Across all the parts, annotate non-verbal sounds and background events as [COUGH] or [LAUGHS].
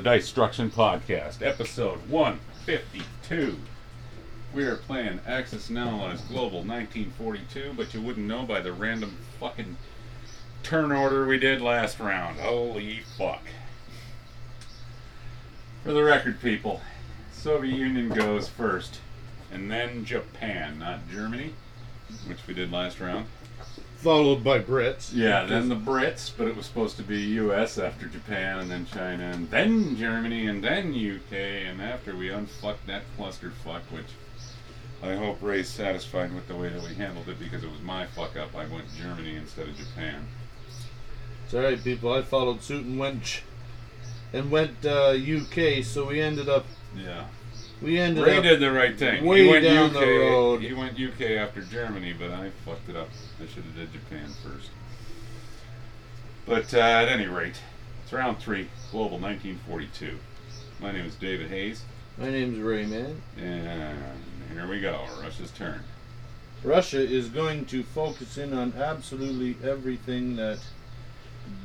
The Destruction Podcast, episode 152. We are playing Axis and Allies Global 1942, but you wouldn't know by the random fucking turn order we did last round. Holy fuck. For the record, people, Soviet Union goes first, and then Japan, not Germany, which we did last round. Followed by Brits. Yeah, then the Brits, but it was supposed to be U.S. after Japan, and then China, and then Germany, and then U.K. And after we unfucked that clusterfuck, which I hope Ray's satisfied with the way that we handled it because it was my fuck up. I went Germany instead of Japan. It's alright, people. I followed suit and went and went uh, UK, so we ended up Yeah, we ended Ray up did the right thing. way he went down UK. the road. He went UK after Germany, but I fucked it up. I should have did Japan first. But uh, at any rate, it's round three, global 1942. My name is David Hayes. My name's Rayman. And here we go, Russia's turn. Russia is going to focus in on absolutely everything that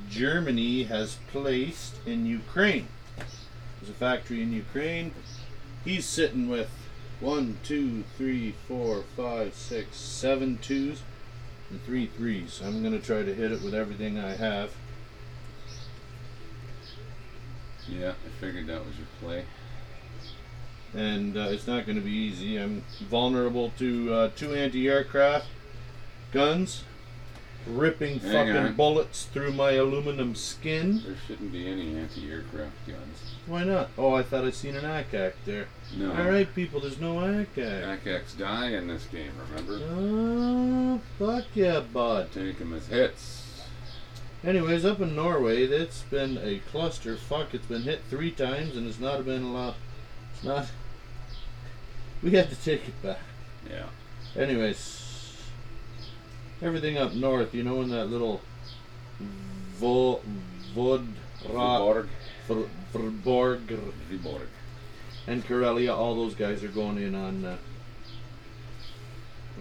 Germany has placed in Ukraine. There's a factory in Ukraine. He's sitting with one, two, three, four, five, six, seven twos and three threes. I'm going to try to hit it with everything I have. Yeah, I figured that was your play. and uh, it's not going to be easy. I'm vulnerable to uh, two anti-aircraft guns, ripping Hang fucking on. bullets through my aluminum skin. There shouldn't be any anti-aircraft guns. Why not? Oh, I thought I seen an ack-ack there. No. All right, people, there's no ack-ack. ack-acks die in this game, remember? Oh, fuck yeah, bud. Take them as hits. Anyways, up in Norway, it's been a cluster fuck. It's been hit three times, and it's not been a lot. It's not. [LAUGHS] We had to take it back. Yeah. Anyways, everything up north, you know, in that little Vo, Vodra, Viborg. Vr- Vrborg Viborg. and Karelia, all those guys are going in on uh,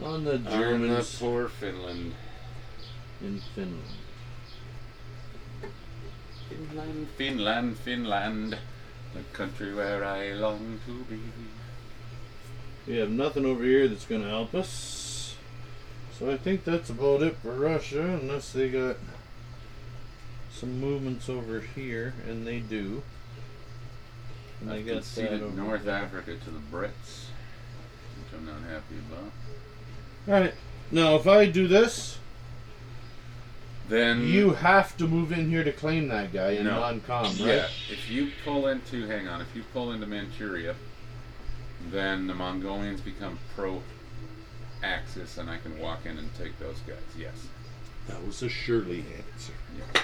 on the Germans. On the poor Finland. in Finland. Finland, Finland, Finland, the country where I long to be. We have nothing over here that's going to help us. So I think that's about it for Russia, unless they got some movements over here, and they do. And I they got that conceded North there. Africa to the Brits, which I'm not happy about. Alright, now if I do this, Then you have to move in here to claim that guy in No. non-com, right? Yeah, if you pull into, hang on, if you pull into Manchuria, then the Mongolians become pro-Axis, and I can walk in and take those guys. Yes. That was a surely answer. Yeah.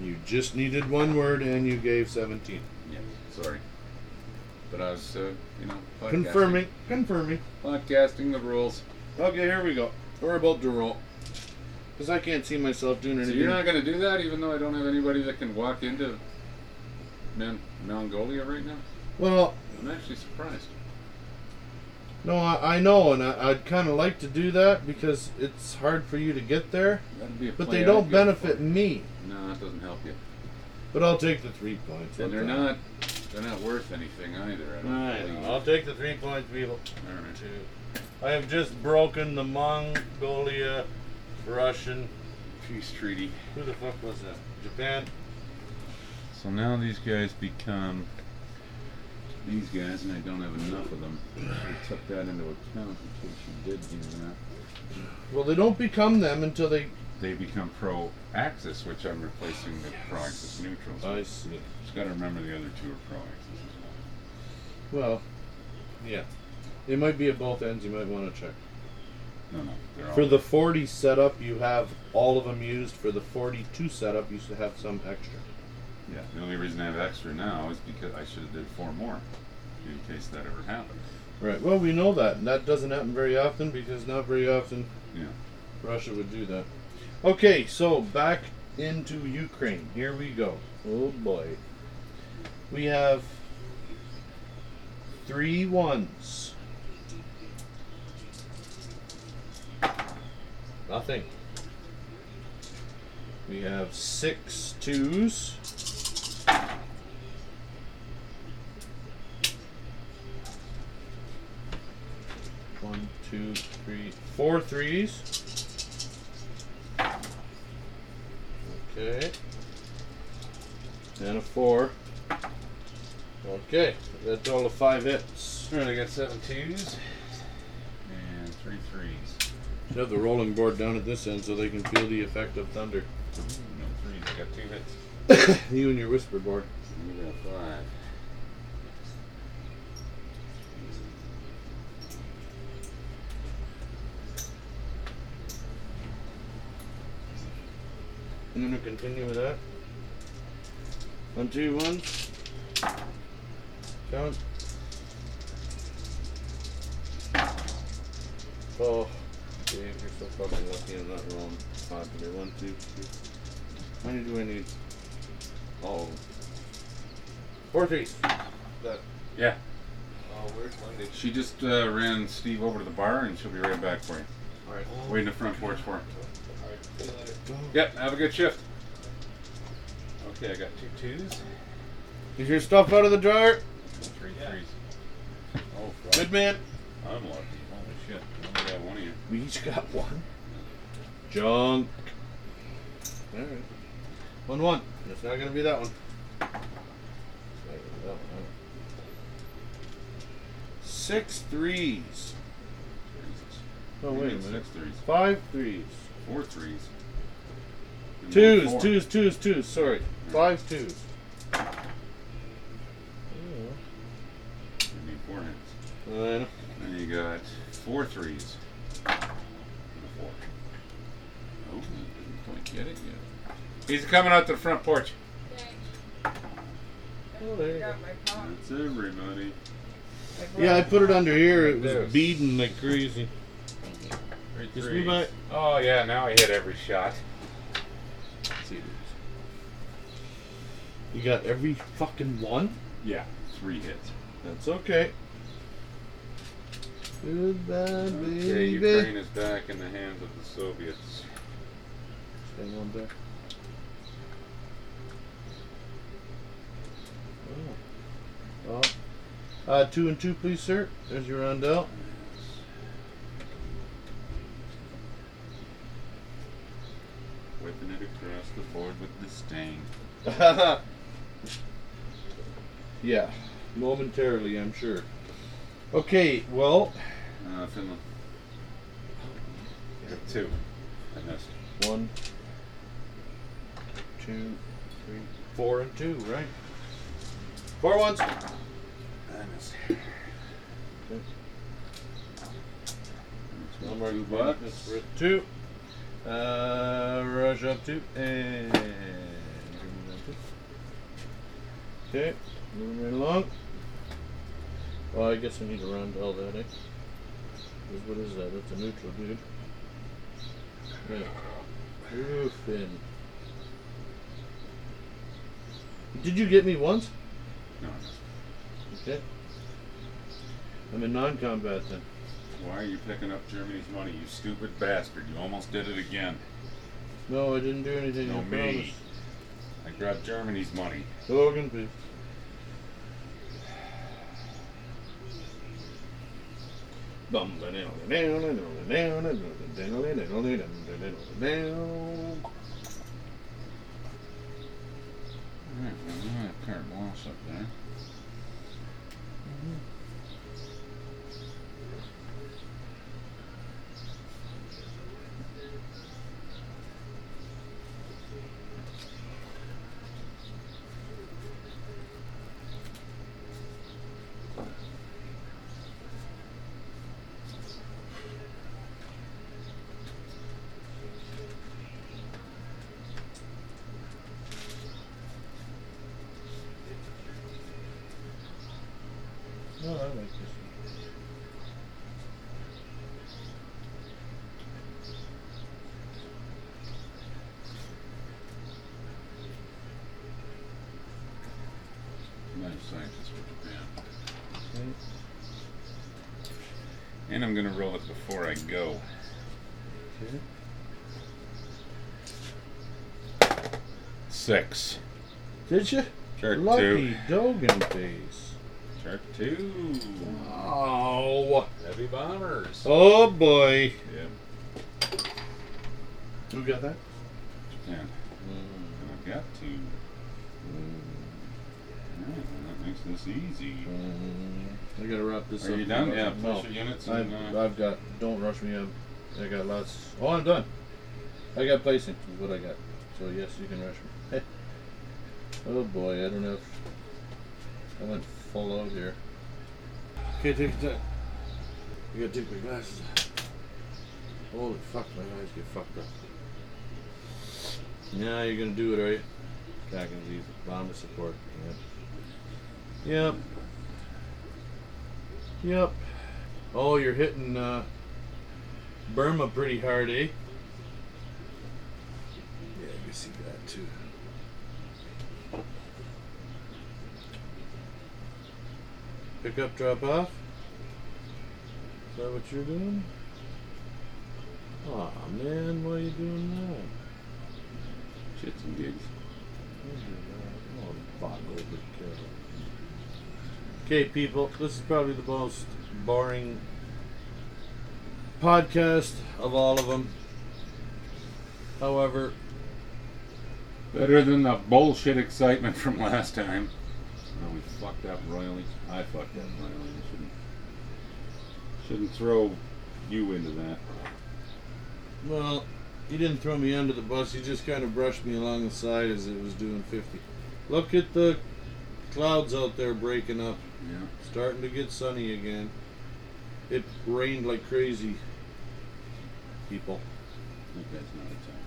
You just needed one word and you gave 17. Yeah. Sorry. But I was, uh, you know, podcasting, Confirming, confirming. podcasting the rules. Okay, here we go. We're about to roll. Because I can't see myself doing So you're not going to do that, even though I don't have anybody that can walk into Man- Mongolia right now. well, I'm actually surprised. No, I, I know, and I, I'd kind of like to do that because it's hard for you to get there. That'd be a But they don't benefit me. No, that doesn't help you. But I'll take the three points. And they're not, they're not worth anything either. I don't I know. I'll take the three points, people. All right. Two. I have just broken the Mongolia, Russian. Peace treaty. Who the fuck was that? Japan. So now these guys become these guys, and I don't have enough of them. I took that into account in case you did do that. Well, they don't become them until they. They become pro-Axis, which I'm replacing with pro-Axis neutrals. I see. Just got to remember the other two are pro-Axis as well. Well, yeah. It might be at both ends. You might want to check. No, no, they're all For the 40 setup, you have all of them used. For the 42 setup, you should have some extra. Yeah, the only reason I have extra now is because I should have did four more in case that ever happened. Right. Well, we know that. And that doesn't happen very often because not very often Yeah. Russia would do that. Okay, so back into Ukraine. Here we go. Oh boy. We have three ones. Nothing. We have six twos. One, two, three, four threes. Okay. And a four. Okay, that's all the five hits. Alright, I got seven twos and three threes. Should have the rolling board down at this end so they can feel the effect of thunder. Ooh, no threes. I got two hits. [COUGHS] you and your whisper board. You got five. Continue with that. One, two, one. Count. Oh, Dave, you're so fucking lucky I'm not wrong. Five here. One, two, three. How many do I need? Oh. Four threes. That. Yeah. Oh, where's Monday? She just uh, ran Steve over to the bar and she'll be right back for you. Alright. Wait in the front porch for her. Alright, see you later. Yep, have a good shift. Okay, I got two twos. Is your stuff out of the dryer? Three threes. Oh, fuck. Good man. I'm lucky. Holy shit. I only got one of you. We each got one. Junk. Alright. One one. It's not gonna be that one. It's not gonna be that one, huh? Six threes. Oh wait a need minute. Six threes. Five threes. Four threes. Twos, four. twos, twos, twos. Sorry. Five twos. You need four hits. Then Then you got four threes. And a four. Oh, didn't quite get it yet. He's coming out to the front porch. Oh, there you go. That's everybody. Yeah, I put it under here. It There. was beading like crazy. Three Just threes. move my- Oh yeah, now I hit every shot. Let's see. You got every fucking one? Yeah, three hits. That's okay. Goodbye, Okay, baby. Ukraine is back in the hands of the Soviets. Hang on there. Oh. Oh. Uh, two and two, please, sir. There's your roundel. Whipping it across the board with disdain. [LAUGHS] yeah, momentarily, I'm sure. Okay, well, Uh, Finland. I got two. I missed. one, two, three, four, and two, right? Four ones. I missed. One more Two bucks bucks. for two. Uh, rush up two and bring it down two. Okay, moving right along. Well, I guess I need to roundel that, eh? What is that? That's a neutral, dude. Yeah. Roofing. Did you get me once? No. Okay. I'm in non-combat then. Why are you picking up Germany's money, you stupid bastard? You almost did it again. No, I didn't do anything. No, I me. promise. I grabbed Germany's money. Logan, please. Alright, well, I have carte blanche up there. No, I like this one. Life sciences for Japan. Okay. And I'm gonna roll it before I go. Okay. six. Did you? Shark Lucky two. Dogan face. Shark two. Oh. Heavy bombers. Oh boy. Yeah. Who got that? Japan. I've got two. Alright, well, that makes this easy. I gotta wrap this Are you done? Yeah, No. push your units I've, and uh, I've got. Don't rush me. I've, I got lots. Oh, I'm done. I got placing. Is what I got. So yes, you can rush me. [LAUGHS] oh boy, I don't know. If I went full out here. Okay, take your time. I gotta take my glasses. off. Holy fuck, my eyes get fucked up. Yeah, you're gonna do it, are you? Kagan's easy. Bomber support. Yep. Yep. Yep. Oh, you're hitting uh, Burma pretty hard, eh? Yeah, I can see that too. Pick up, drop off. Is that what you're doing? Aw, man, why are you doing that? shits and gigs. Oh, fuck, overkill. Okay, people, this is probably the most boring podcast of all of them. However, Better than the bullshit excitement from last time. Well, we fucked up royally. I fucked up royally. I shouldn't, shouldn't throw you into that. well, he didn't throw me under the bus. He just kind of brushed me along the side as it was doing 50. Look at the clouds out there breaking up. Yeah. Starting to get sunny again. It rained like crazy. People. That guy's not attacking.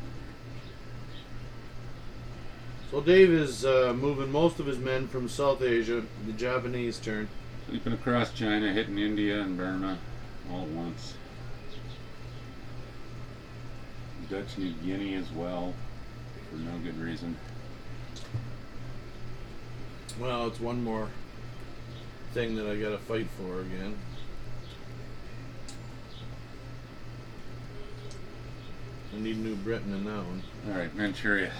So Dave is uh, moving most of his men from South Asia. The Japanese turn. Sweeping across China, hitting India and Burma all at once. Dutch New Guinea as well, for no good reason. Well, it's one more thing that I got to fight for again. I need New Britain in that one. All right, Manchuria.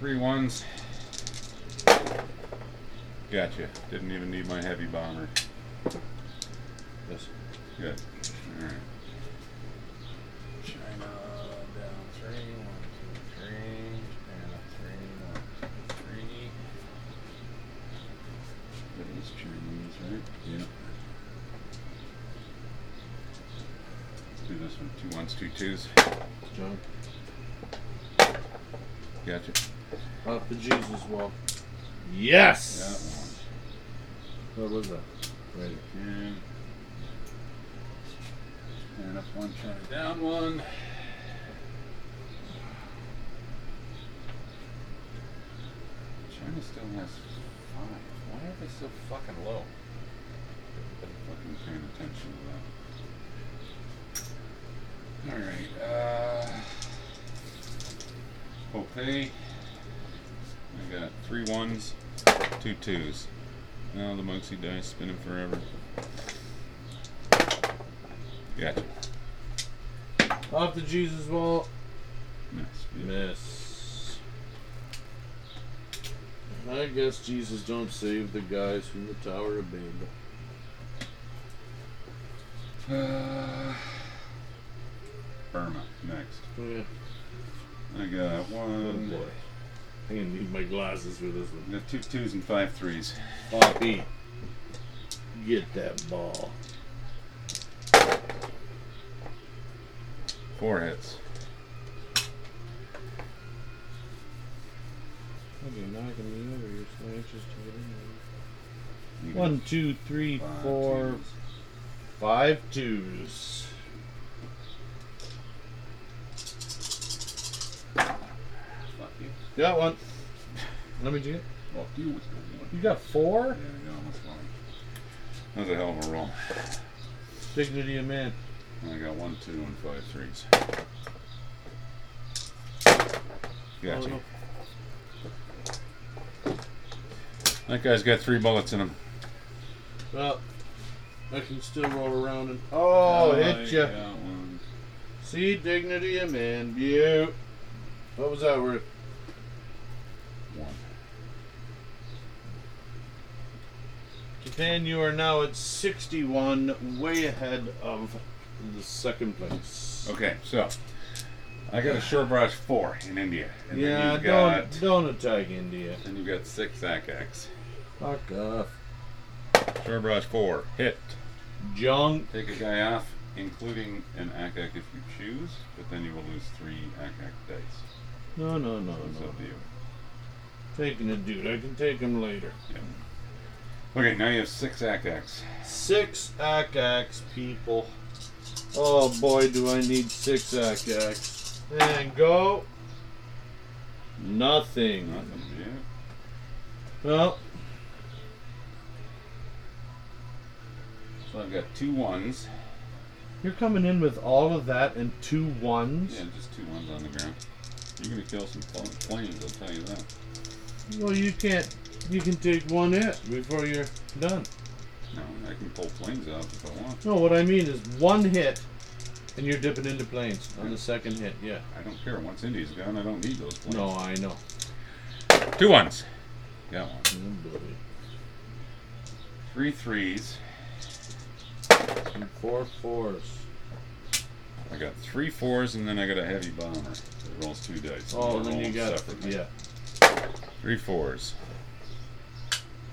Three ones. Gotcha. Didn't even need my heavy bomber. Yes. Good. All Two ones, two twos. John. Gotcha. Off the Jesus wall. Yes! That What was that? Right. one. And, and up one, China down one. China still has five. Why are they so fucking low? Fucking paying attention to that. Alright, uh. Popey. I got three ones, two twos. Now the Muncie dice spinning forever. Gotcha. Off the Jesus wall. Nice. Yeah. Miss. I guess Jesus don't save the guys from the Tower of Babel. Uh, Burma next. Oh, yeah. I got Oh one. boy. I'm gonna need my glasses for this I one. got two twos and five threes. Poppy. Get that ball. Four hits. You're knocking me over. You're so anxious to get in there. You got One, two, three, five four, twos. five twos. Fuck you. Got one. Let me do it. Fuck you. Oh, was one. You got four? Yeah, I got almost one. That was a hell of a roll. Dignity of man. I got one, two, and five threes. Oh, Gotcha. no. That guy's got three bullets in him. Well, I can still roll around and. Oh, oh hit I you. See, dignity of man. Beaut. What was that worth? Japan, you are now at 61, way ahead of the second place. Okay, so I got a short brush four in India. And yeah, then you've got, don't don't attack India. Then you've got six ack-acks. Fuck off. Short brush four. Hit. Junk. Take a guy off, including an ack-ack if you choose, but then you will lose three ack-ack dice. No, no, no, It's no. up to you. Taking a dude. I can take him later. Okay, now you have six ack-acks. Six ack-acks people. Oh boy, do I need six ack-acks. And go. Nothing. Nothing, yeah. Well, So I've got two ones. you're coming in with all of that and two ones. Yeah, just two ones on the ground. You're gonna kill some planes, I'll tell you that. Well, you can't. You can take one hit before you're done. No, I can pull planes out if I want. No, what I mean is one hit, and you're dipping into planes on the second hit. Yeah. I don't care. Once Indy's gone, I don't need those planes. No, I know. Two ones. Got one. Three threes. And four fours. I got three fours and then I got a heavy bomber. It rolls two dice. Oh, They're then you got separately. yeah. Three fours.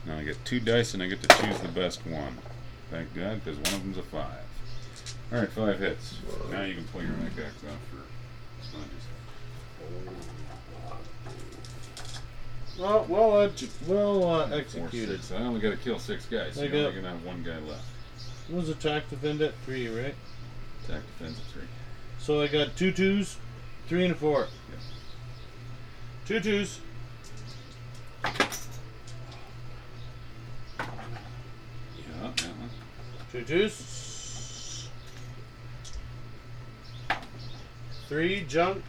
Now I get two dice and I get to choose the best one. Thank God, because one of them's a five. Alright, five hits. Now you can pull your neck axe out for sponges. Well, well, uh, well uh, Four, executed. six. I only got to kill six guys. So I you're got- only to have one guy left. What was attack defend at three, right? Attack defense at three. So I got two twos, three and a four. Two twos. Yeah, that one. Two twos. Three junk.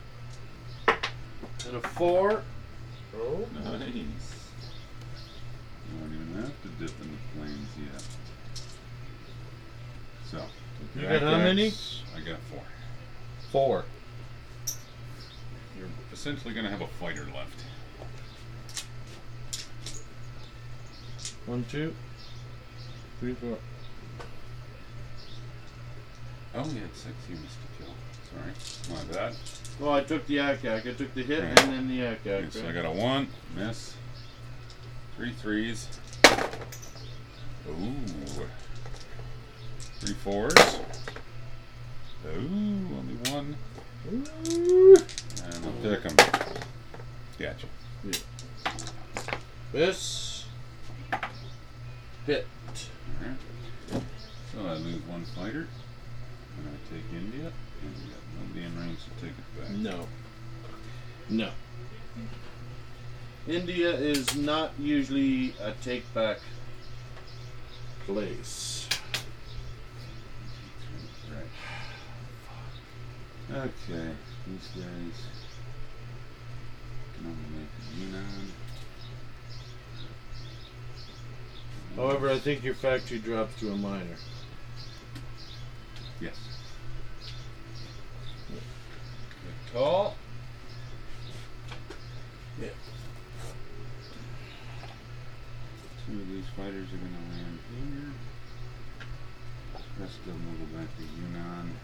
And a four. Oh. Nice. You don't even have to dip in the flames yet. So. You got how many? I got four. Four. You're essentially going to have a fighter left. One, two, three, four. I only had six units to kill. Sorry. My bad. Well, I took the ack-ack. I took the hit Right. and then the. Okay, so I got a one, miss. Three threes. Ooh. Three fours. Ooh, only one. Ooh. And I'll pick 'em. Gotcha. This. Hit. Alright. So I lose one fighter. And I take India. And we got nobody in range to take it back. No. No. India is not usually a take back place. Right. Okay. These guys can only make a Yunnan. However, I think your factory drops to a minor. Yes. Good call. Yeah. Two of these fighters are going to land here. The rest of them will go back to Yunnan.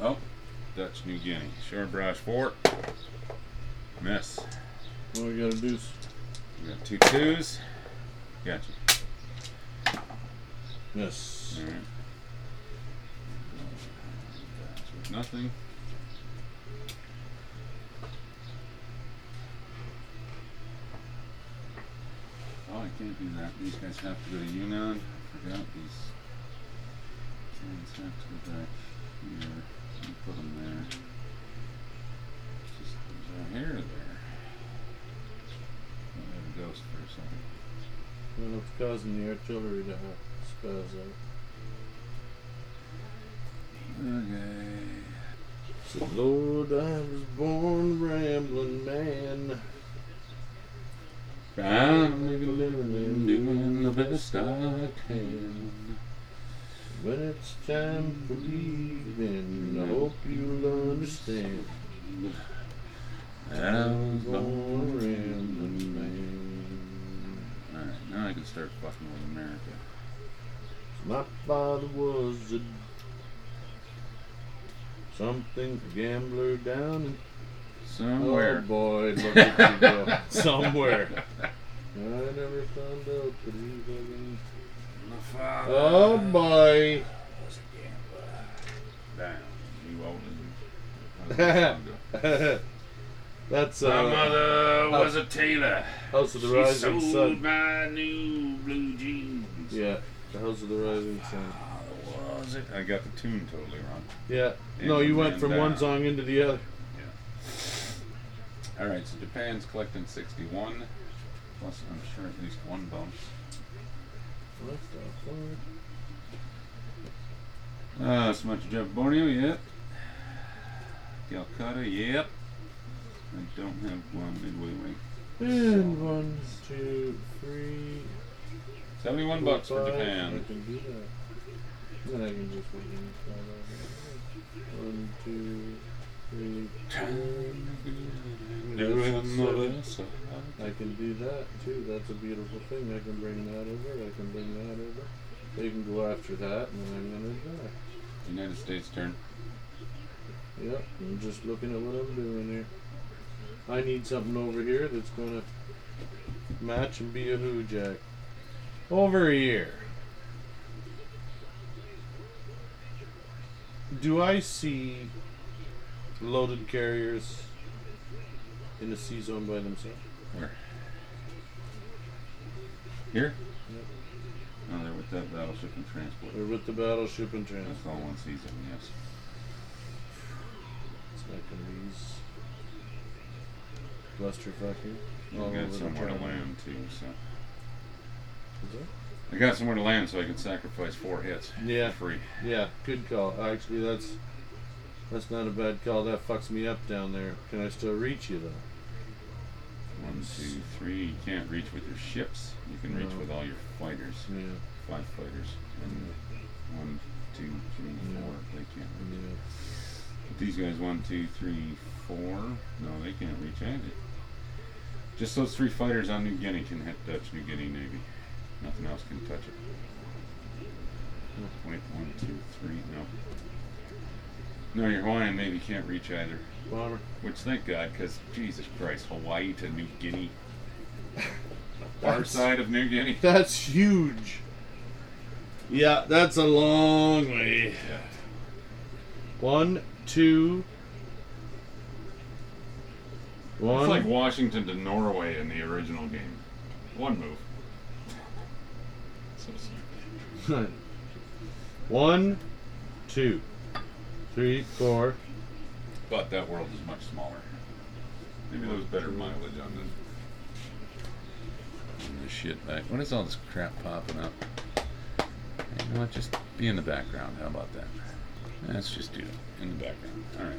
Oh, Dutch New Guinea. Short brush four. Miss. What we gotta do? is- We got two twos. Gotcha. Yes. Alright. With nothing. Oh, I can't do that. These guys have to go to Yunnan. I forgot these. Things have to go back here. Let me put them there. Just there's our hair there. I'll have a ghost for a second. Well, it's causing the artillery to have spaz out. Okay. So, Lord, I was born a rambling man. I'm living, living, and doing the best I can. When it's time for leaving, I hope you'll understand. bells going going round and round. Now start fucking with America. My father was a something gambler down in Somewhere. Oh boy, [LAUGHS] look at you go. [LAUGHS] Somewhere. [LAUGHS] I never found out that he fucking. My father Oh boy. was a gambler. Damn, you old as How's that song go? That's My uh, mother was a tailor. House of the She Rising sold Sun. my new blue jeans. Yeah, the House of the Rising Sun. How was it? I got the tune totally wrong. Yeah. And No, you went from down. one song into the other. Yeah. All right, so Japan's collecting 61, plus I'm sure at least one bonus. What the fuck? Uh, so much Jeff Borneo, yep. Calcutta, yep. I don't have one midway way. And one, two, three. 71 four, bucks for five. Japan. I can do that. Then I can just put in five over here. One, two, three, four. I can do that too. That's a beautiful thing. I can bring that over. I can bring that over. They can go after that, and then I'm gonna die. United States turn. Yep, I'm just looking at what I'm doing here. I need something over here that's gonna match and be a hoo jack. Over here. Do I see loaded carriers in the sea zone by themselves? Where? Here? Yep. No, they're with that battleship and transport. They're with the battleship and transport. That's all one season, yes. It's making these clusterfucking. I all got over the somewhere to land too, so. Is? I got somewhere to land so I can sacrifice four hits. Yeah. For free. Yeah, good call. Actually, that's that's not a bad call. That fucks me up down there. Can I still reach you though? One, two, three. You can't reach with your ships. You can reach No. with all your fighters. Yeah, Five fighters. And one, two, three, Yeah. four. They can't reach. yeah. But these guys, one, two, three, four. No, they can't reach either. Just those three fighters on New Guinea can hit Dutch New Guinea Navy. Nothing else can touch it. Wait, one, two, three. No. No, your Hawaiian Navy can't reach either. Bomber. Which thank God, because Jesus Christ, Hawaii to New Guinea. [LAUGHS] Far side of New Guinea. That's huge. Yeah, that's a long way. Yeah. One, two, one. It's like Washington to Norway in the original game. One move. So stupid. [LAUGHS] one, two, three, four. But that world is much smaller. Maybe there was better mileage on this. On this shit back. What is all this crap popping up? You know what? Just be in the background. How about that? Let's just do it in the background. All right.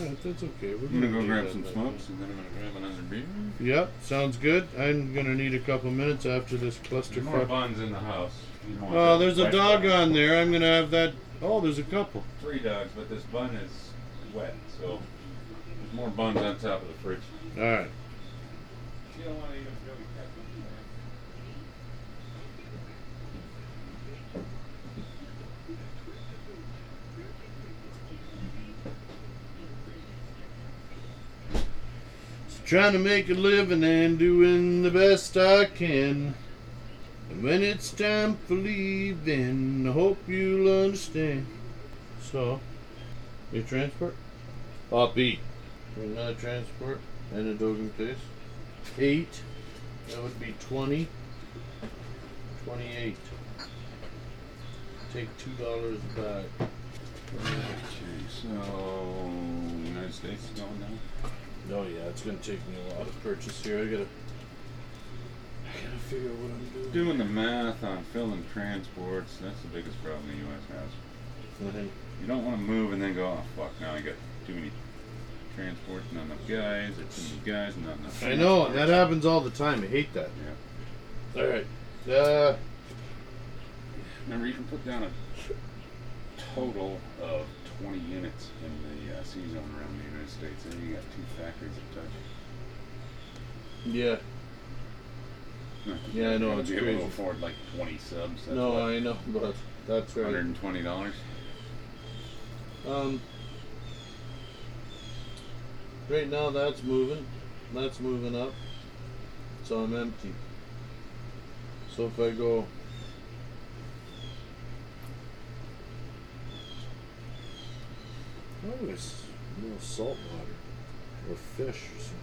Yeah, that's okay. We're I'm gonna go do grab that some smokes and then I'm gonna grab another beer. Yep, sounds good. I'm gonna need a couple minutes after this There's more clusterfuck. buns in the house. You want Oh, that there's a wet dog bun. on there. I'm gonna have that. Oh, there's a couple. Three dogs, but this bun is wet, so there's more buns on top of the fridge. All right. You don't want to eat Trying to make a living and doing the best I can. And when it's time for leaving, I hope you'll understand. So, your transport? Up eight. For another transport and a Dogan place. Eight. That would be 20. 28. Take $2 back. Okay, so United States is going down. Oh yeah, it's gonna take me a lot of purchase here. I gotta, I gotta figure out what I'm doing. Doing the math on filling transports, that's the biggest problem the U.S. has. Nothing. You don't want to move and then go, oh fuck, now I got too many transports, not enough guys, or too many guys, not enough. I know that happens all the time. I hate that. Yeah. All right. Uh, Remember, you can put down a total of 20 units in the uh, sea zone around the United States. And you got two factories that touch. Yeah. Yeah, I know, it's gonna able to afford like 20 subs. That's no, what, I know, but that's right. $120. Um, right now that's moving. That's moving up. So I'm empty. So if I go. Oh, it's no salt water or fish or something.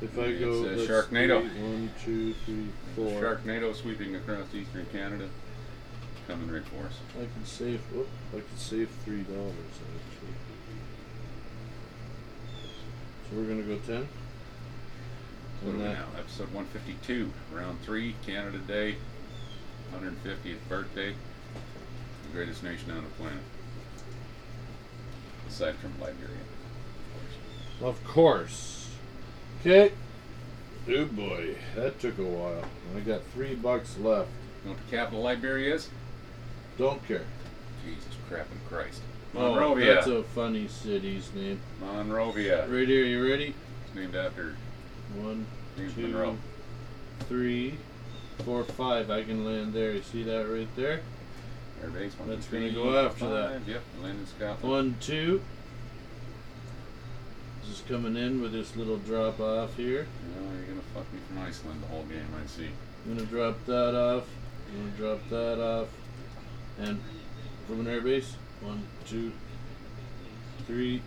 If I It's, go uh, let's Sharknado. see, one, two, three, four. Sharknado sweeping across eastern Canada. Coming right for us. I can save. Whoop, I can save three dollars actually. So we're gonna go ten. What And are we now? Episode 152, round three, Canada Day, 150th birthday, the greatest nation on the planet, aside from Liberia, of course. Okay. Oh boy, that took a while. I got three bucks left. You know what the capital of Liberia is? Don't care. Jesus crap and Christ. Oh, Monrovia. that's a funny city's name. Monrovia. Right here, you ready? It's named after One, James two, Monroe. three, four, five. I can land there. You see that right there? Air base. One, That's gonna go after that. five. Yep, land in Scotland. One, two. Just coming in with this little drop off here. No, you're gonna fuck me from Iceland the whole game, I see. I'm gonna drop that off. I'm gonna drop that off. And from an airbase, one, two, three,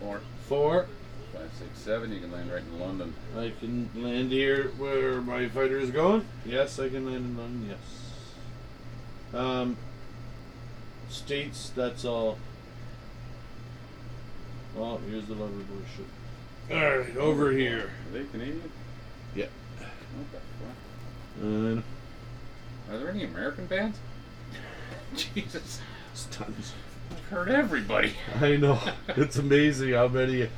Four, four. five, six, seven. You can land right in London. I can land here where my fighter is going. Yes, I can land in London. Yes. Um, states. That's all. Well, here's the Loverboy ship. All right, over here. Are they Canadian? Yeah. What the fuck? And Are there any American bands? [LAUGHS] Jesus, tons. I've heard everybody. I know. It's amazing how many.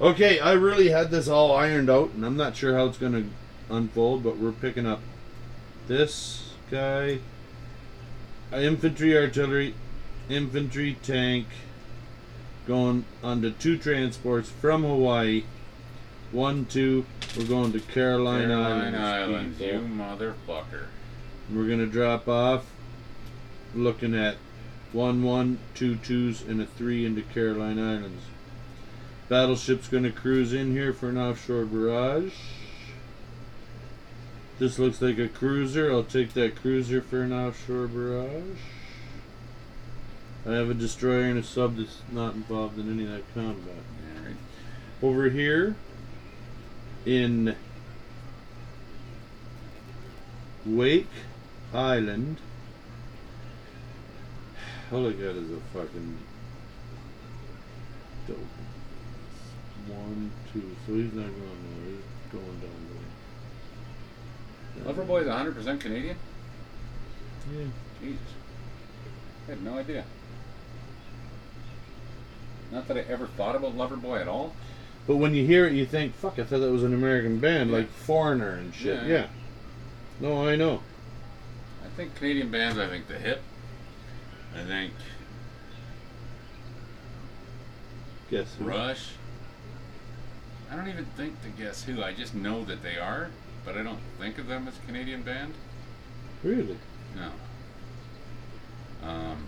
Okay, I really had this all ironed out, and I'm not sure how it's going to unfold, but we're picking up this guy, infantry artillery, infantry tank, going onto two transports from Hawaii. One, two, we're going to Caroline, Caroline Islands. Islands, you motherfucker. We're gonna drop off. Looking at one one, two twos, and a three into Caroline Islands. Battleship's gonna cruise in here for an offshore barrage. This looks like a cruiser. I'll take that cruiser for an offshore barrage. I have a destroyer and a sub that's not involved in any of that combat. Alright. Over here in Wake Island. All I got is a fucking dope. One, two. So he's not going there. He's going down. Loverboy is 100% Canadian? Yeah. Jesus. I had no idea. Not that I ever thought about Loverboy at all. But when you hear it, you think, fuck, I thought that was an American band, Yeah. like Foreigner and shit. Yeah, Yeah. yeah. No, I know. I think Canadian bands, I think The Hip. I think Guess who? Rush. I don't even think to Guess Who. I just know that they are, but I don't think of them as a Canadian band. Really? No. Um,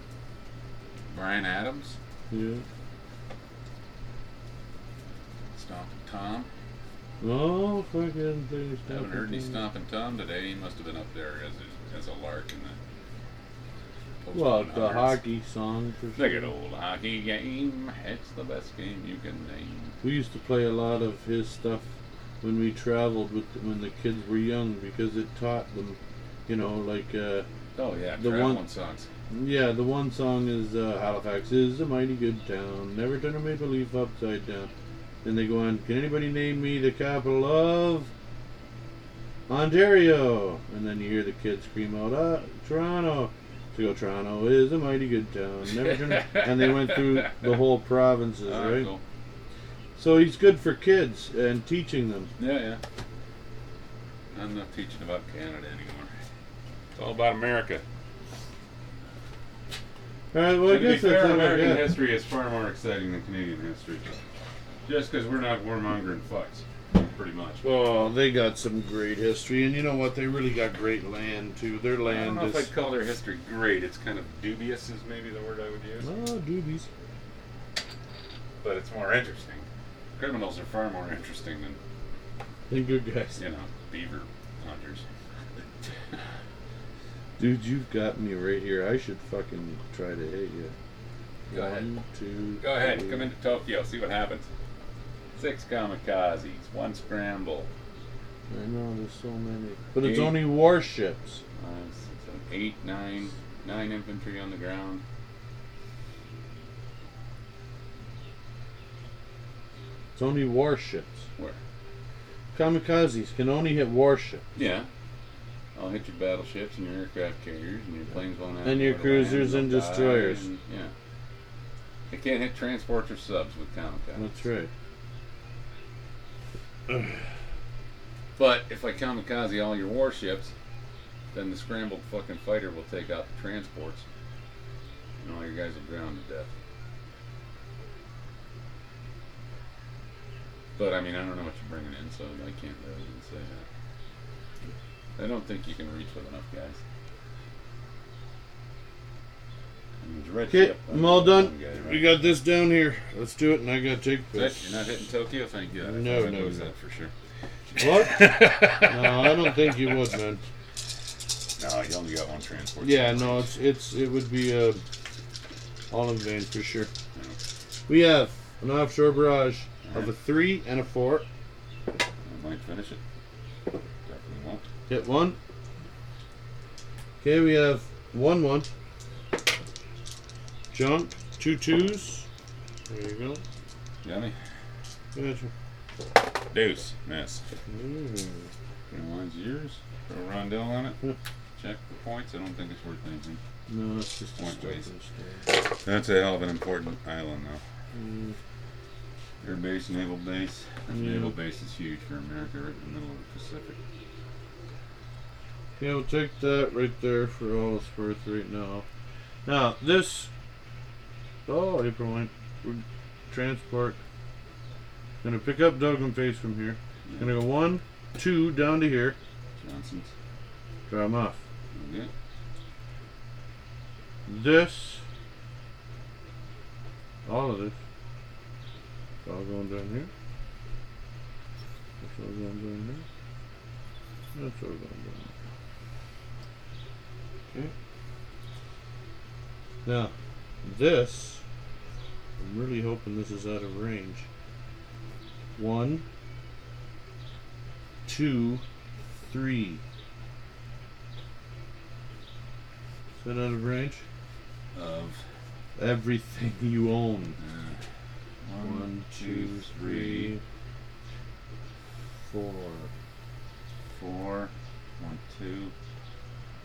Bryan Adams, Yeah. Stompin' Tom. Oh, fucking things. I haven't heard any Stompin' Tom today. He must have been up there as a, as a lark in the. Well, the hockey song for sure. Look at old hockey game. It's the best game you can name. We used to play a lot of his stuff when we traveled with when the kids were young because it taught them, you know, like uh, Oh yeah, The one- songs. yeah, the one song is uh, Halifax is a mighty good town. Never turn a maple leaf upside down. Then they go on. Can anybody name me the capital of Ontario? And then you hear the kids scream out, "Ah, Toronto." So you go, Toronto is a mighty good town. Never turn. [LAUGHS] and they went through the whole provinces, right? cool. So he's good for kids and teaching them. Yeah, yeah. I'm not teaching about Canada anymore. It's all about America. All right. Well, I guess fair, that's all I American got. history is far more exciting than Canadian history. Just because we're not warmongering fucks, pretty much. Well, they got some great history, and you know what? They really got great land too. Their land I don't land know if. I'd call their history great. It's kind of dubious, is maybe the word I would use. Oh, doobies. But it's more interesting. Criminals are far more interesting than, They good guys. you know, beaver hunters. Dude, you've got me right here. I should fucking try to hit you. Go ahead. One, two, Go ahead, three. come into Tokyo, see what happens. Six kamikazes, one scramble, I know there's so many, but it's only warships. uh, six, seven, eight, nine, nine infantry on the ground. It's only warships. Where? Kamikazes can only hit warships. Yeah. I'll hit your battleships and your aircraft carriers and your planes have And your nowhere to land, cruisers and destroyers. and- yeah. They can't hit transports or subs with kamikazes. That's right. [SIGHS] But if I kamikaze all your warships, then the scrambled fucking fighter will take out the transports. And all your guys will drown to death. But I mean, I don't know what you're bringing in, so I can't really even say that. I don't think you can reach with enough guys. I mean, it's a red Okay. I'm all done. Guy, right? We got this down here. Let's do it, and I gotta take a That's piss. it? You're not hitting Tokyo? Thank you. I No, no, no. that for sure. What? [LAUGHS] no, I don't think you would, man. No, you only got one transport. Yeah, no, it's it's it would be uh, all in vain for sure. No. We have an offshore barrage of a three and a four. I might finish it. Definitely won't. Hit one. Okay, we have one one. Junk, two twos. There you go. Yummy. Gotcha. Deuce. Miss. Mm. Line's yours. Throw a roundel on it. Hmm. Check the points. I don't think it's worth anything. No, it's just Point waste. That's a hell of an important island, though. Mm, Air base, naval base. That Yeah. Naval base is huge for America, right in the middle of the Pacific. Yeah, we'll take that right there for all it's worth right now. Now, this. Oh, April went. We're transport. Gonna pick up Duggan Face from here. Gonna go one, two, down to here. Johnson's. Draw 'em off. Okay. This. All of this. All going down here. That's all going down here. That's all going down there. Okay. Now, this. I'm really hoping this is out of range. One, two, three. Is that out of range? Of. Everything you own. Uh, One, two, three, four. four. One, two.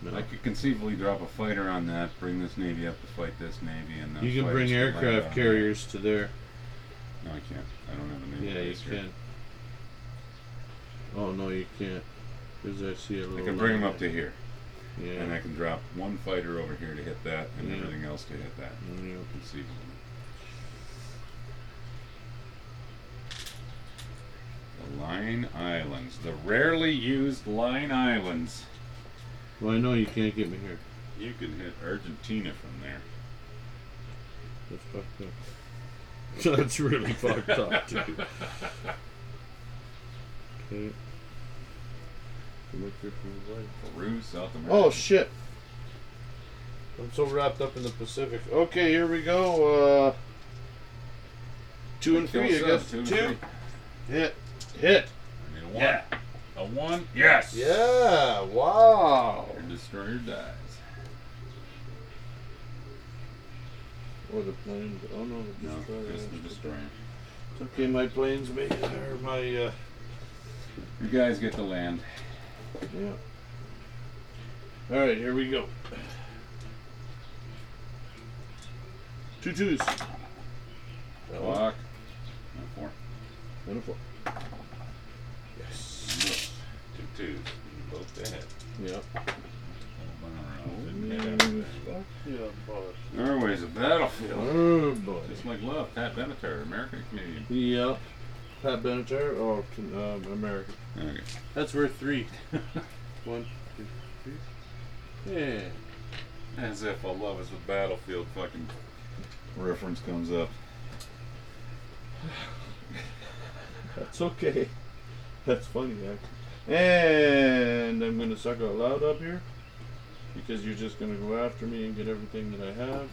No. I could conceivably drop a fighter on that, bring this navy up to fight this navy, and those You can bring aircraft carriers to there. there. No, I can't. I don't have a naval Yeah, you here. can. Oh no, you can't. Because I see a little. I can bring them line up to here. Yeah. and I can drop one fighter over here to hit that, and Yeah. everything else to hit that. Yeah. Conceivably. Line Islands, the rarely used Line Islands. Well, I know you can't get me here. You can hit Argentina from there. That's fucked up. [LAUGHS] That's really fucked up, too. [LAUGHS] Okay. Look here for the light. Peru, South America. Oh shit! I'm so wrapped up in the Pacific. Okay, here we go. Uh, two and three, I guess. two Two. three. Hit. Hit. I need a one. Yeah. A one. Yes. Yeah. Wow. Your destroyer dies. Or the planes. Oh no, the No, destroyer. just the destroyer. It's okay, my planes made it. Or my. Uh, You guys get to land. yeah. All right, here we go. Two twos. That one. Clock. Four. And a four. Yes. Two twos. Both to hit. Yep. Didn't hit after that. Fuck yeah, boss. Our Norway's a battlefield. Oh boy. Just like love, Pat Benatar, American Canadian. Yep. Pat Benatar, can- um, American. Okay. That's worth three. [LAUGHS] One, two, three. Yeah. As if a love is a battlefield fucking reference comes up. [SIGHS] That's okay. That's funny, actually. And I'm gonna suck out loud up here because you're just gonna go after me and get everything that I have. Uh,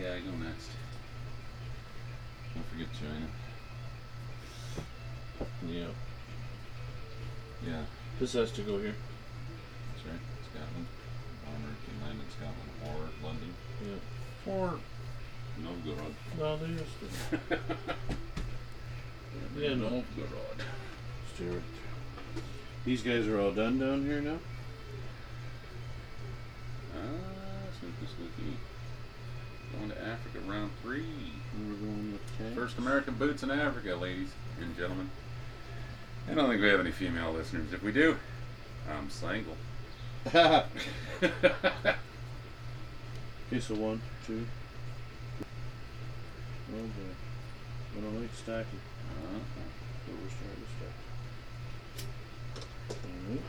yeah, I go next. Don't forget China. Yeah. Yeah, This has to go here. that's right. Scotland. Bomber can land in Scotland or London. Yeah. Or Novgorod. No, they just [LAUGHS] Yeah, no. Novgorod. steer it. These guys are all done down here now. Ah, spooky, spooky. Going to Africa round three. We're going with tanks. First American boots in Africa, ladies and gentlemen. I don't think we have any female listeners. If we do, I'm single. okay, so one, two. Oh boy. I don't like stacking. Uh-huh. So we're starting to Alright.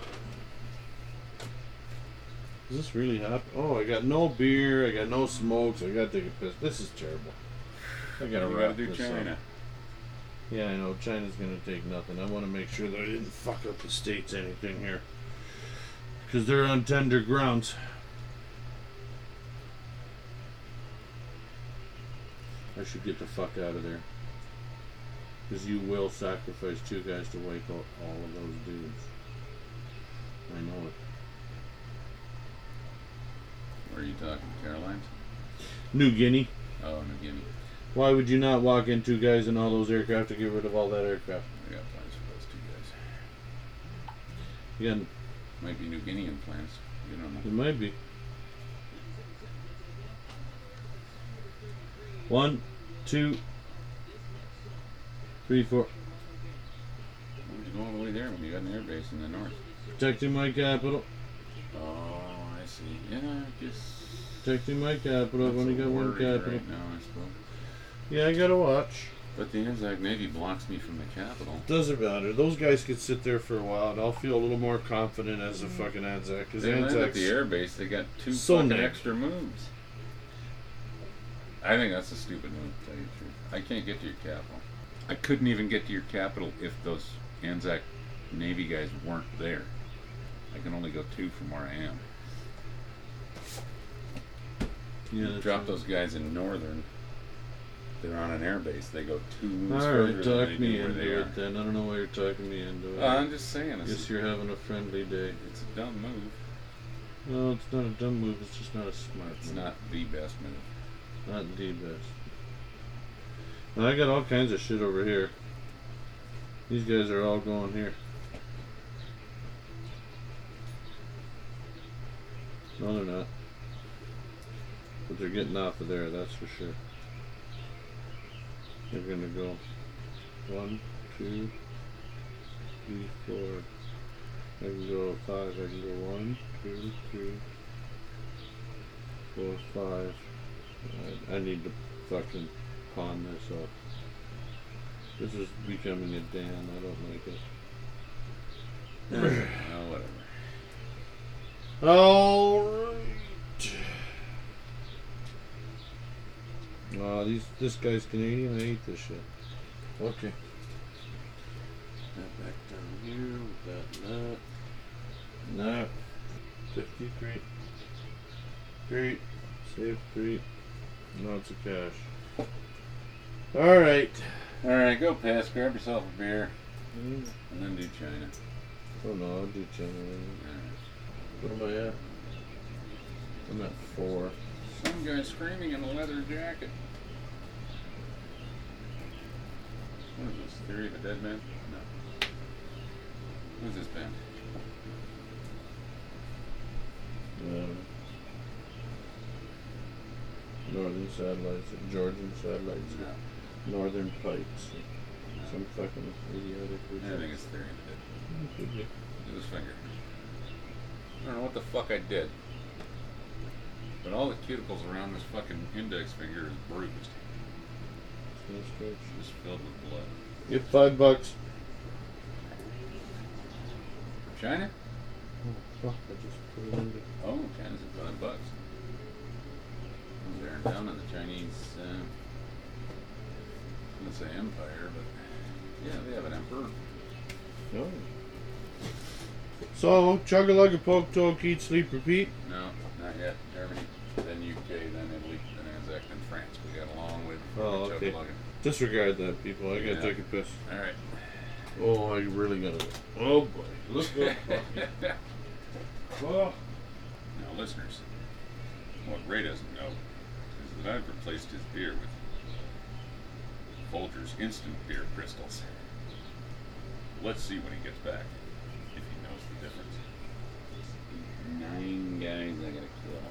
This really happen? Oh, I got no beer. I got no smokes. I gotta take a piss. This is terrible. I gotta You wrap gotta do this China. up. Yeah, I know. China's gonna take nothing. I want to make sure that I didn't fuck up the states anything here, because they're on tender grounds. I should get the fuck out of there. Because you will sacrifice two guys to wake up all of those dudes. I know it. Where are you talking? Carolines? New Guinea. Oh, New Guinea. Why would you not walk in two guys in all those aircraft to get rid of all that aircraft? We got plans for those two guys. Again, Might be New Guinean plans. You don't know. it might be. One, two, three, four. Why would you go all the way there when you got an air base in the north? Protecting my capital. Oh, I see. Yeah, I guess. Protecting my capital. I've only got one capital. Right now, I suppose. Yeah, I gotta watch. But the Anzac Navy blocks me from the capital. Doesn't matter. Those guys could sit there for a while, and I'll feel a little more confident as a mm-hmm. fucking Anzac. Because They land at the air base. They got two So fucking neck. extra moves. I think that's a stupid move, to tell you the truth. I can't get to your capital. I couldn't even get to your capital if those Anzac Navy guys weren't there. I can only go two from where I am. Yeah, that's Drop those guys in northern. They're on an airbase. They go two moves All right, talk me into it then. I don't know why you're talking me into it. Uh, I'm just saying, it's, Guess you're having a friendly day. it's a dumb move. No, it's not a dumb move. It's just not a smart It's move. not the best move. Not the best. And I got all kinds of shit over here. These guys are all going here. No, they're not. But they're getting off of there, that's for sure. They're gonna go one, two, three, four. I can go five. I can go one, two, three, four, five. I, I need to fucking pawn this off. This is becoming a Dan. I don't like it. oh, whatever. Alright. Oh, these this guy's Canadian. I hate this shit. Okay. That back down here. That. That. Fifty-three. Three. Save three. No, it's a cash. Alright. All right, go pass. Grab yourself a beer, mm. and then do China. Oh no, I'll do China. What am I at? I'm at four. Some guy screaming in a leather jacket. What is this? Theory of a Deadman? No. Who's this band? Um, Northern Satellites, Georgian Satellites, No. Northern Pikes. Some fucking idiotic. I think it's Theory of the Dead. Do this finger. I don't know what the fuck I did. But all the cuticles around this fucking index finger is bruised. Just filled with blood. Get five bucks. For China? Oh, fuck, I just put it under. Oh, China's at five bucks. They're down in the Chinese, uh, let's say empire, but yeah, they have an emperor. No. So, chug a lug a poke toke, eat, sleep, repeat. No, not yet. Germany, then UK, then Italy, then Anzac, then France. We got along with. Oh, with okay. Chug-a-lugging. Disregard that, people. I gotta Yeah. take a piss. All right. Oh, I really gotta. Oh boy, look up. [LAUGHS] oh. Now, listeners, what Ray doesn't know is that I've replaced his beer with Folgers instant beer crystals. Let's see when he gets back if he knows the difference. Nine guys I gotta kill.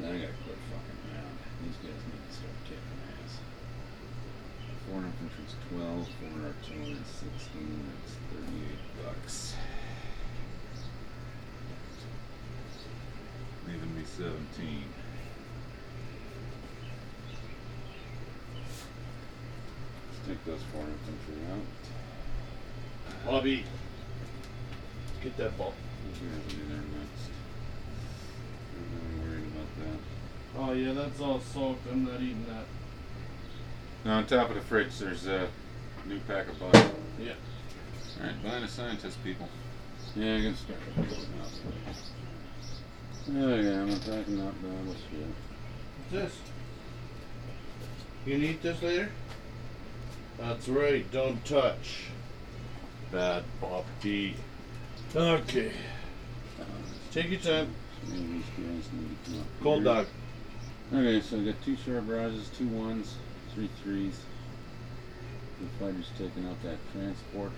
Now I gotta quit fucking around. These guys need to start kicking ass. Four infantry's twelve, four artillery sixteen, that's thirty-eight bucks. Leaving me seventeen. Let's take those four infantry out. Bobby, get that ball. Who's gonna be there next? I'm not worried about that. Oh yeah, that's all soaked. I'm not eating that. Now on top of the fridge, there's a new pack of butter. Yeah. All right, blind scientist people. Yeah, I'm gonna start with this now. Oh yeah, I'm attacking that battleship. What's this? You gonna eat this later? That's right. Don't touch. Bad Bobby. Okay. Take your time. maybe these guys need to come up Cold here. dog. Okay, so I got two short barrages, two ones, three threes. The fighter's taking out that transport.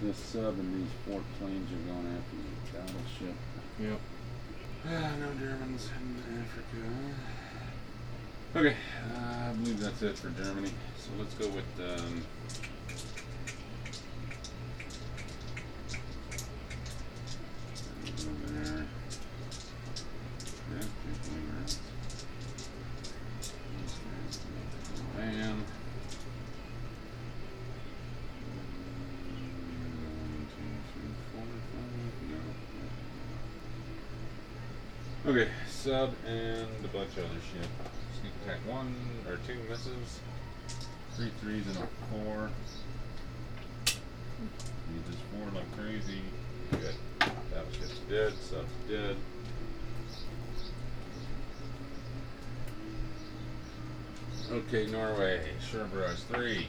This sub and these four planes are going after the battleship. Yep. Ah, no Germans in Africa. Okay, uh, I believe that's it for Germany. So let's go with um, shit. Sneak attack one or two misses. Three threes and a four. Need just four like crazy. Good. Battleship's dead, sub's dead. Okay, Norway. Shore barrage three.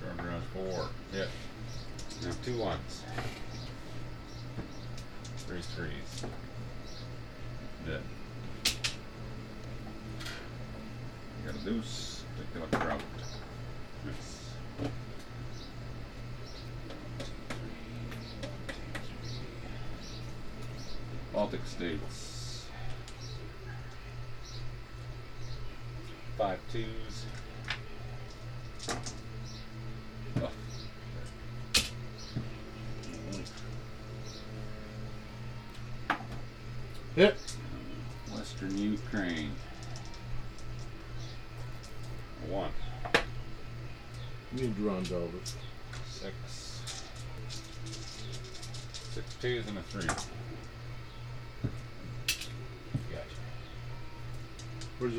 Shore barrage four. Hit. Now two ones. Three threes. Dead. You got a loose. Pick up a trout.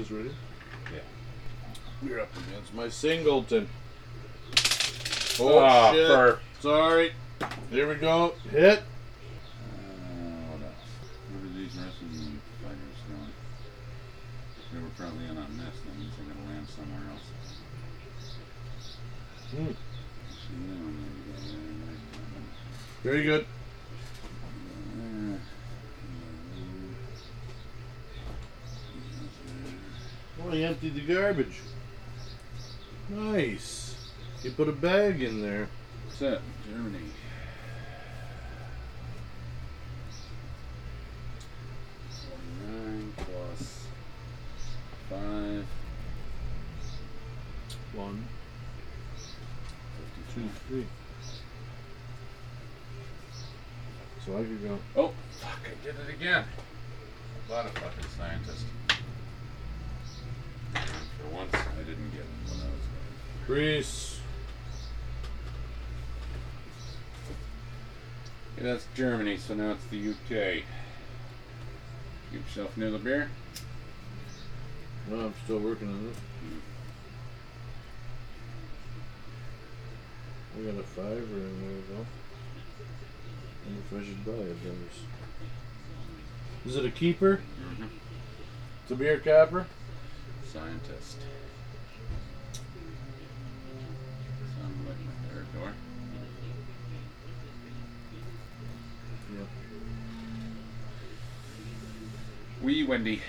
Where's this ready? Yeah. We're up against my singleton. Oh Ah, shit. fur. Sorry. Here we go. Hit. Uh, what else? Where are these rest of the fighters going? They were probably in on this, that means they're gonna land somewhere else. Hmm. See, they don't need to go there. Very good. Uh, Oh, he emptied the garbage. Nice. You put a bag in there. Set, Germany. Forty-nine plus five, One, two, fifty-two. Three. so I could go. Oh, fuck, I did it again. A lot of fucking scientists. For once, I didn't get it when I was Greece. Yeah, that's Germany, so now it's the UK. Give yourself another beer. No, I'm still working on this. I got a fiver in there though. I wonder if I should buy it. Dennis. Is it a keeper? Mm-hmm. It's a beer capper? Scientist. Sounded like my third door. Yeah. Wee Wendy.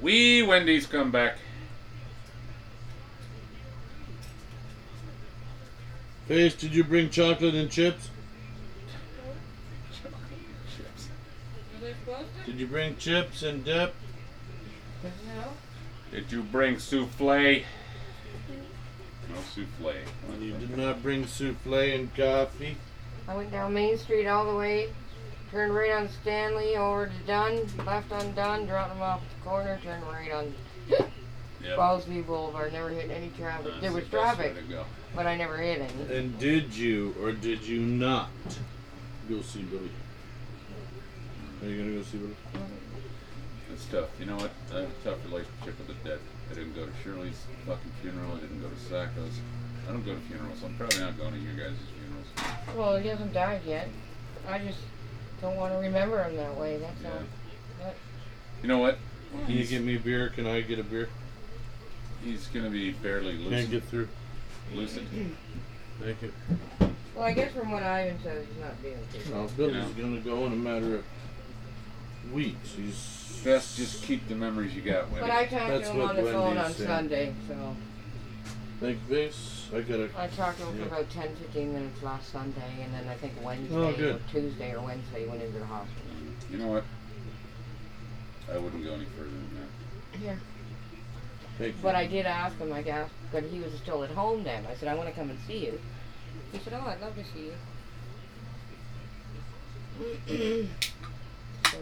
Wee Wendy's come back. Face, did you bring chocolate and chips? Chips. Are they supposed to? Did you bring chips and dip? No. Did you bring souffle? No souffle. And you did not bring souffle and coffee? I went down Main Street all the way, turned right on Stanley over to Dunn, left on Dunn, dropped them off at the corner, turned right on Yep. Fallsview Boulevard. Never hit any traffic. That's there was the best way traffic, to go. But I never hit any. And did you or did you not go see Billy? Are you gonna go see Billy? It's tough. You know what? I have a tough relationship with the dead. I didn't go to Shirley's fucking funeral. I didn't go to Sacco's. I don't go to funerals. I'm probably not going to your guys' funerals. Well, he hasn't died yet. I just don't want to remember him that way. That's Yeah. all. But You know what? Can you He's, get me a beer? Can I get a beer? he's gonna be barely Can't get through. Lucid. Thank you. well, I guess from what Ivan says, he's not doing too. No, Billy's gonna go in a matter of weeks. He's Best just keep the memories you got with But you. I talked That's to him what on the phone on saying. Sunday, so Thank you, Face. I gotta. I talked to him Yeah. for about 10, 15 minutes last Sunday, and then I think Wednesday Oh, good. or Tuesday or Wednesday he went into the hospital. You know what? I wouldn't go any further than that. Yeah. But I did ask him, I guess, uh, but he was still at home then. I said, I want to come and see you. He said, oh, I'd love to see you. [CLEARS THROAT] so,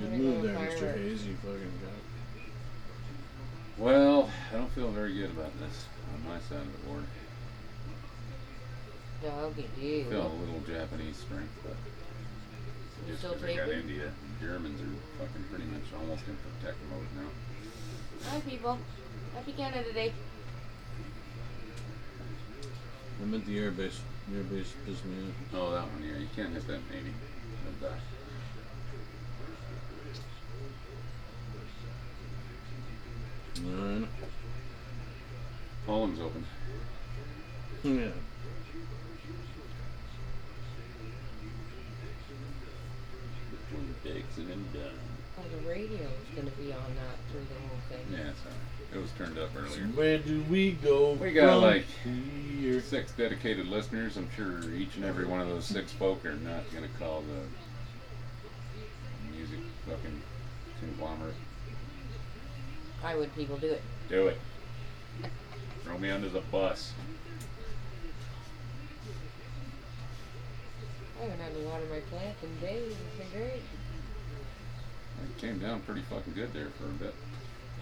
Good move there, Mr. Hayes. You fucking got. Well, I don't feel very good about this on my side of the board. Doggy I do. feel a little Japanese strength, but You just still 'cause I got taping? India, Germans are fucking pretty much almost in protect mode now. Hi, people. Happy Canada Day. I'm at the airbase. The airbase pissed me off. Oh, that one, yeah. You can't hit that Navy. They'll die. Alright. Poland's open. Yeah. Between Dixon and Dunn. Oh, the radio is going to be on that through the whole thing. Yeah, it's alright. It was turned up So earlier. where do we go? We got, from like, here? Six dedicated listeners. I'm sure each and every one of those six folk are not going to call the music fucking conglomerate. Why would people do it? Do it. Throw me under the bus. I haven't had to water my plant in days. It's been great. It came down pretty fucking good there for a bit.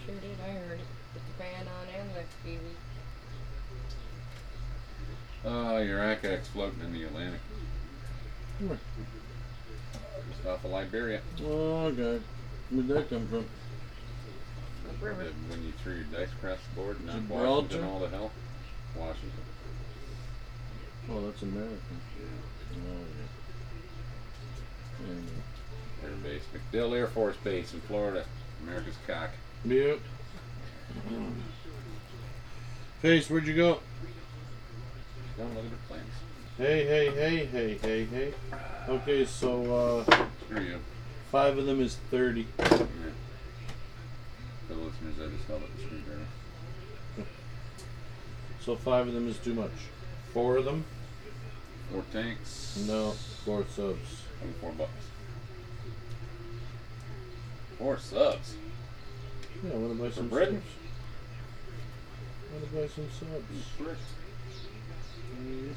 Sure did. I heard it with the fan on and the TV. Uh, your ack-acks floating in the Atlantic. Where? Just off of Liberia. Oh, God. Where'd that come from? Upriver. When you threw your dice across the board, not Gibraltar? Washington all the hell. Washington. Oh, that's American. Oh, yeah. Air Base. MacDill Air Force Base in Florida. America's cock. Yep. Face, where'd you go? Don't look at the plans. Hey, hey, hey, hey, hey, hey. Okay, so uh, Screw you. five of them is 30. Yeah. For the listeners, I just held up the screwdriver. So five of them is too much. Four of them? Four tanks. No, four subs. Only four bucks. Four subs. Yeah, I want to buy some Britain? subs. I want to buy some subs. Mm.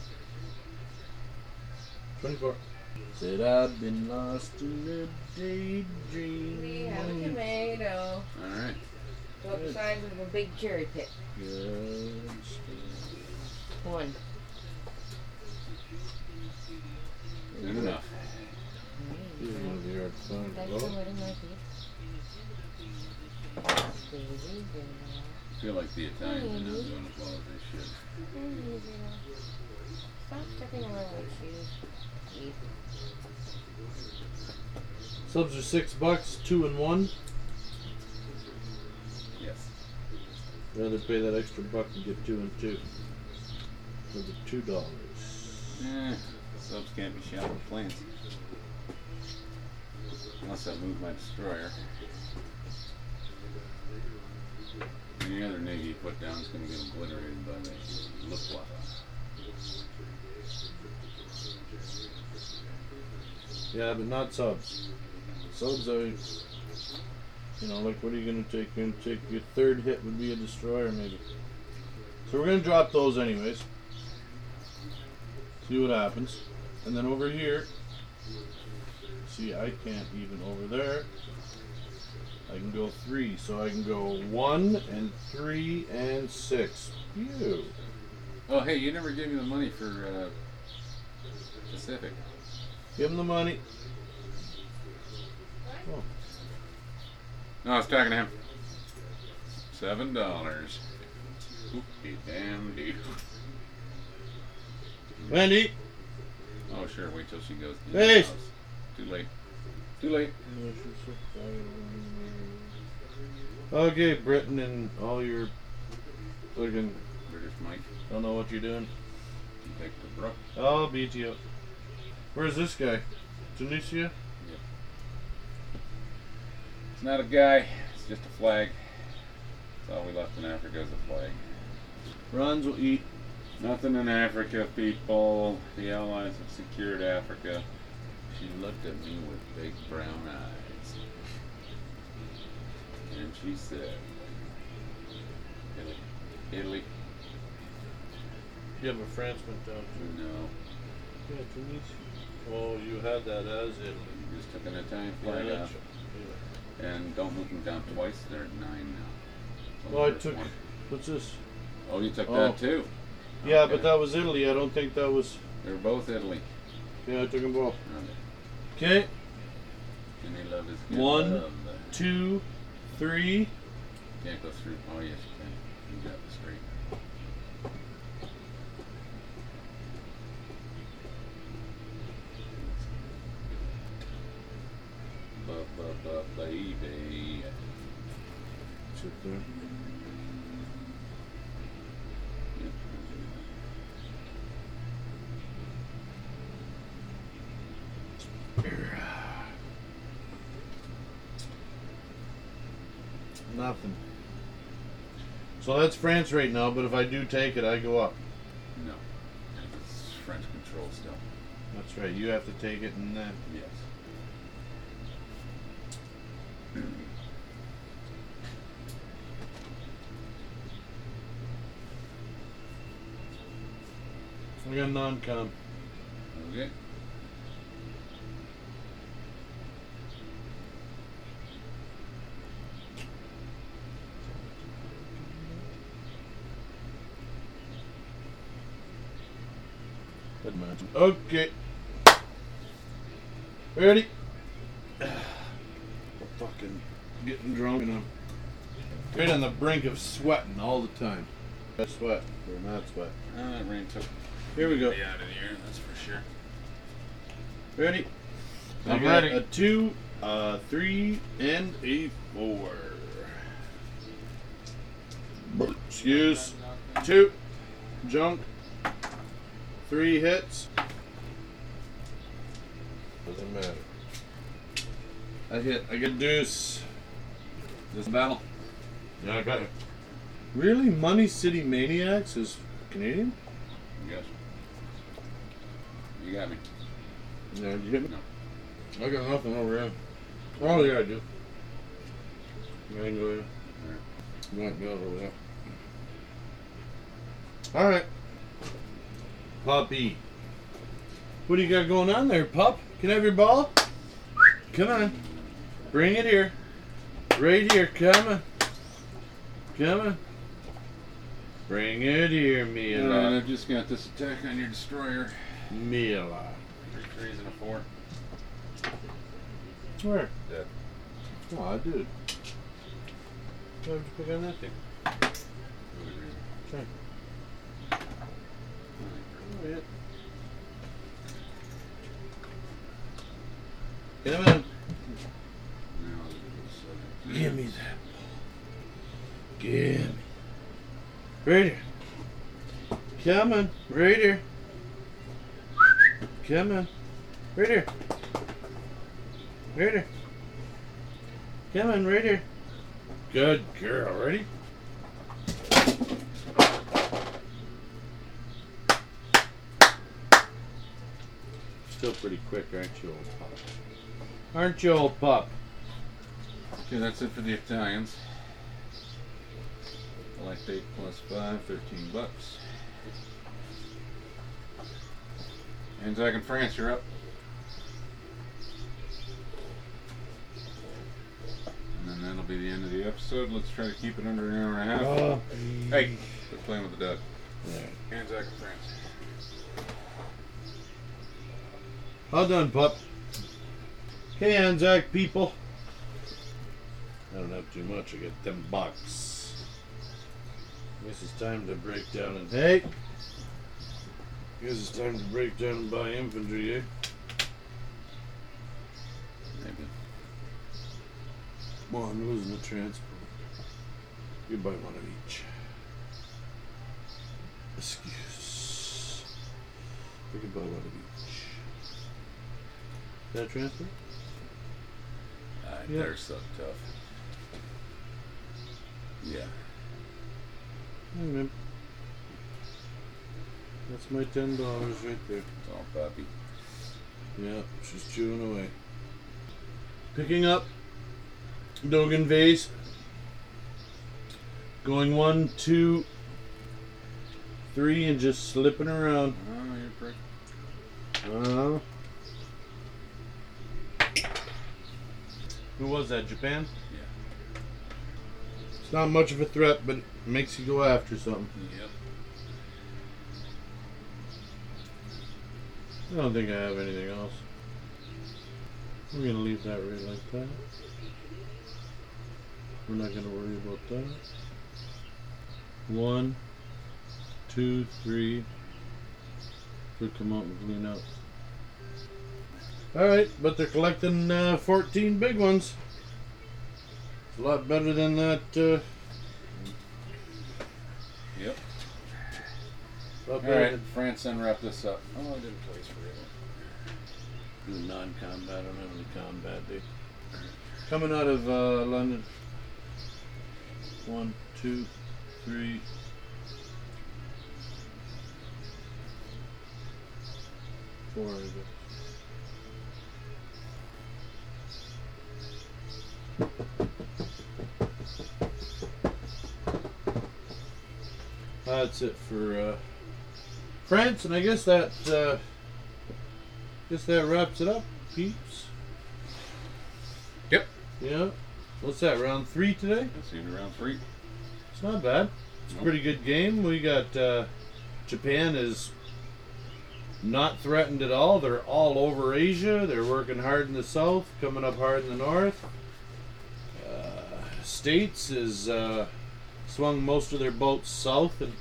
24. Said I've been lost in a daydream. We have a tomato. Alright. About the size of a big cherry pit. Good One. Good enough. Here's one of the yard signs. That's Oh, the little monkey. Baby girl. I feel like the Italians are not doing as well as they should. Stop stepping like shoes. Subs are six bucks, two and one. Yes. Rather pay that extra buck and get two and two. For the two dollars. Eh, subs can't be shot with planes. Unless I move my destroyer. Any other navy you put down is going to get obliterated by the Luftwaffe. Yeah, but not subs. Subs are, you know, like what are you gonna take? You're gonna take your third hit would be a destroyer maybe. So we're gonna drop those anyways. See what happens, and then over here. See, I can't even over there. I can go three, so I can go one and three and six. Phew. Oh, hey, you never gave me the money for uh, Pacific. Give him the money. Oh. No, I was talking to him. Seven dollars. Whoopie damn dude. Wendy. Oh, sure. Wait till she goes. To Hey. house. Too late. Too late. Okay, Britain and all your fucking British Mike. don't know what you're doing. Take the brook. I'll beat you up. Where's this guy? Tunisia? It's not a guy. It's just a flag. That's all we left in Africa is a flag. Runs will eat. Nothing in Africa, people. The Allies have secured Africa. She looked at me with big brown eyes. And she said, Italy. Italy? You have a France went down too. No. Yeah, Tunisia. Oh, you had that as Italy. You just took an Italian flag Yeah, out. that's- And don't move them down twice. They're at nine now. Well, I took. one. What's this? Oh, you took Oh. that too? Yeah, Okay. but that was Italy. I don't think that was. They're both Italy. Yeah, I took them both. Okay. Okay, Any love is One. love. two, three. Can't go through. Oh, yes, you can. You got the straight. So that's France right now, but if I do take it, I go up. No. It's French control still. That's right. You have to take it and then. Yes. I got non-com. Okay. Doesn't matter. Okay. Ready? [SIGHS] I'm fucking getting drunk and I'm right on the brink of sweating all the time. I sweat. Or not sweat. Uh, that rain took Here we go. out of air, that's for sure. Ready? I I'm got ready. a two, a three, and a four. Excuse. Two. Junk. Three hits. Doesn't matter. I hit. I get deuce. This battle? Yeah, I got it. Really? Money City Maniacs is Canadian? Yes. You got me. Yeah, did you hit me? No. I got nothing over here. Oh, yeah, I do. I can go. You might go over there. Alright. Puppy. What do you got going on there, pup? Can I have your ball? Come on. Bring it here. Right here. Come on. Come on. Bring it here, Alright, I've just got this attack on your destroyer. Mila. Three threes and a four. Where? Dead. Oh, dude. Why would you pick on that thing? Really reason. Try. Yeah. Come on. Give me that. Give me. Right here. Come on. Right here. Come on. Right here. Right here. Come on, right here. Good girl. Ready? Still pretty quick, aren't you, old pup? Aren't you, old pup? Okay, that's it for the Italians. Select 8 plus 5, 13 bucks. Anzac and France, you're up. And then that'll be the end of the episode. Let's try to keep it under an hour and a half. Oh, Hey, quit playing with the duck. Yeah. Anzac and France. Well done, pup. Hey, Anzac people. I don't have too much. I get them bucks. I Guess it's time to break down and hey. I Guess it's time to break down and buy infantry, eh? Maybe. Well, I'm losing the transport. You buy one of each. Excuse. We can buy one of each. That transfer? Uh, Yeah. They're so tough. Yeah. That's my ten dollars right there. It's all puppy. Yeah, she's chewing away. Picking up Dogan vase. Going one, two, three, and just slipping around. Oh, you're prick. Uh, who was that? Japan? Yeah. It's not much of a threat, but it makes you go after something. Yep. I don't think I have anything else. We're gonna leave that right like that. We're not gonna worry about that. One, two, three. Could come out and clean up. Alright, but they're collecting uh, 14 big ones. It's a lot better than that. Uh, Yep. lot All better right, France, then wrap this up. Oh, I didn't place for you? Do non-combat. I don't have any combat. They coming out of uh, London. One, two, three. Four. That's it for uh, France, and I guess that uh, guess that wraps it up, peeps. Yep. Yeah. What's that? Round three today? That's of round three. It's not bad. It's a pretty good game. We got uh, Japan is not threatened at all. They're all over Asia. They're working hard in the south, coming up hard in the north. States has uh, swung most of their boats south, and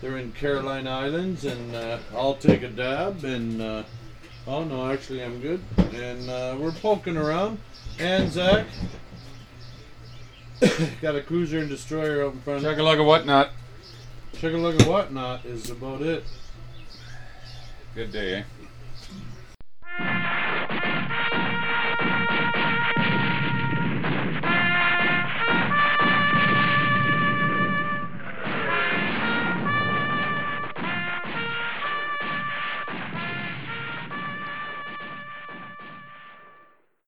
they're in Caroline Islands. And uh, I'll take a dab. And uh, oh no, actually I'm good. And uh, we're poking around. Anzac. [COUGHS] Got a cruiser and destroyer out in front. Check a look at whatnot. Check a look at whatnot is about it. Good day, eh?